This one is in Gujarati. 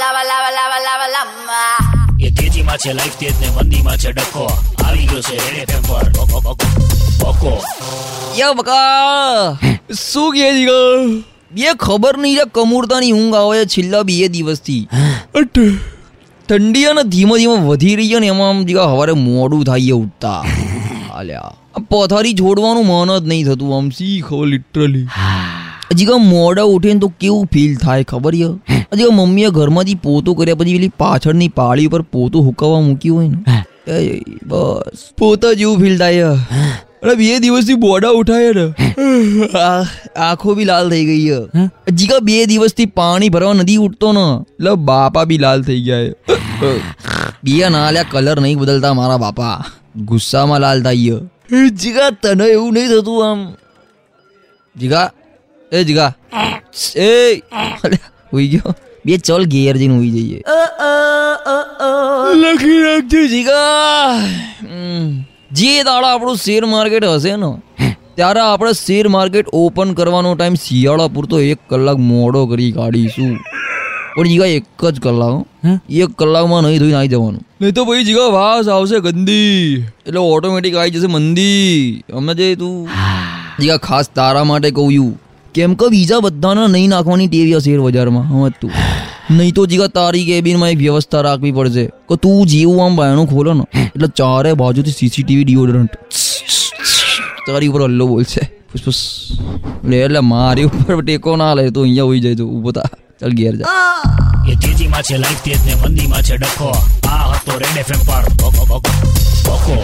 lava, લાવા લાવા લાવા lava. એ તેજીમાં છે લાઈફ તેજ ને મંદીમાં છે ડખો. આવી ગયો છે રેડે પેપર બકો યા બકા શું કહે છે બે ખબર નહીં જે કમૂરતાની ઊંઘ આવે છેલ્લા બે દિવસથી. ઠંડી અને ધીમે ધીમે વધી રહી છે ને એમાં આમ જીગા હવારે મોડું થાય છે ઉઠતા આલ્યા પથારી છોડવાનું મન જ નહીં થતું આમ સી ખબર લિટરલી. જીગા મોડા ઉઠીને તો કેવું ફીલ થાય ખબર છે જીગા મમ્મીએ ઘરમાંથી પોતું કર્યા પછી પેલી પાછળની પાળી ઉપર પોતું હુકવવા મૂક્યું હોય ને? એ બસ. પોતા જેવું ફીલ થાય છે. અરે બે દિવસથી બોડા ઉઠાય ને આ- આંખો બી લાલ થઈ ગઈ છે જીગા બે દિવસથી પાણી ભરવા નથી ઉઠતો ને. એટલે બાપા બી લાલ થઈ ગયા છે બે ના લ્યા કલર નહીં બદલતા મારા બાપા. ગુસ્સામાં લાલ થઈ ગયો જીગા તને એવું નહીં થતું આમ. જીગા એ જીગા. એ હુઈ ગયો. બે ચલ ઘેર જઈને ઉઈ જઈએ. લખી રાખજો જીગા. જે દાડા આપણું શેર માર્કેટ હશે ને ત્યારે આપણે શેર માર્કેટ ઓપન કરવાનો ટાઈમ શિયાળા પૂરતો એક કલાક મોડો કરી કાઢીશું. પણ જીગા એક જ કલાક હો. એક કલાકમાં નહીં ધોઈને આવી જવાનું. નહીં તો ભાઈ જીગા વાસ આવશે ગંદી. એટલે ઓટોમેટિક આવી જશે મંદી. અમે જે તું જીગા ખાસ તારા માટે કહું કેમ કે બીજા બધાને નહીં નાખવાની ટેવી હશે શેર બજારમાં. સમજ તું. નહીં તો જીગા તારી કેબિનમાં એક વ્યવસ્થા રાખવી પડશે. કે તું જેવું આમ બાયણું ખોલો ને એટલે ચારે બાજુથી સીસીટીવી ડિઓડરન્ટ તારી ઉપર હલ્લો બોલશે. ફુસફુસ લે એટલે મારી ઉપર ટેકો ના લે તો અહીંયા હોઈ જાય તો ઊભો થા. ચાલ ઘેર જા. એ તેજીમાં છે લાઈફ તેજ ને મંદીમાં છે ડખો. આ હતો રેડ એફએમ પર. ભોકો ભોકો બકો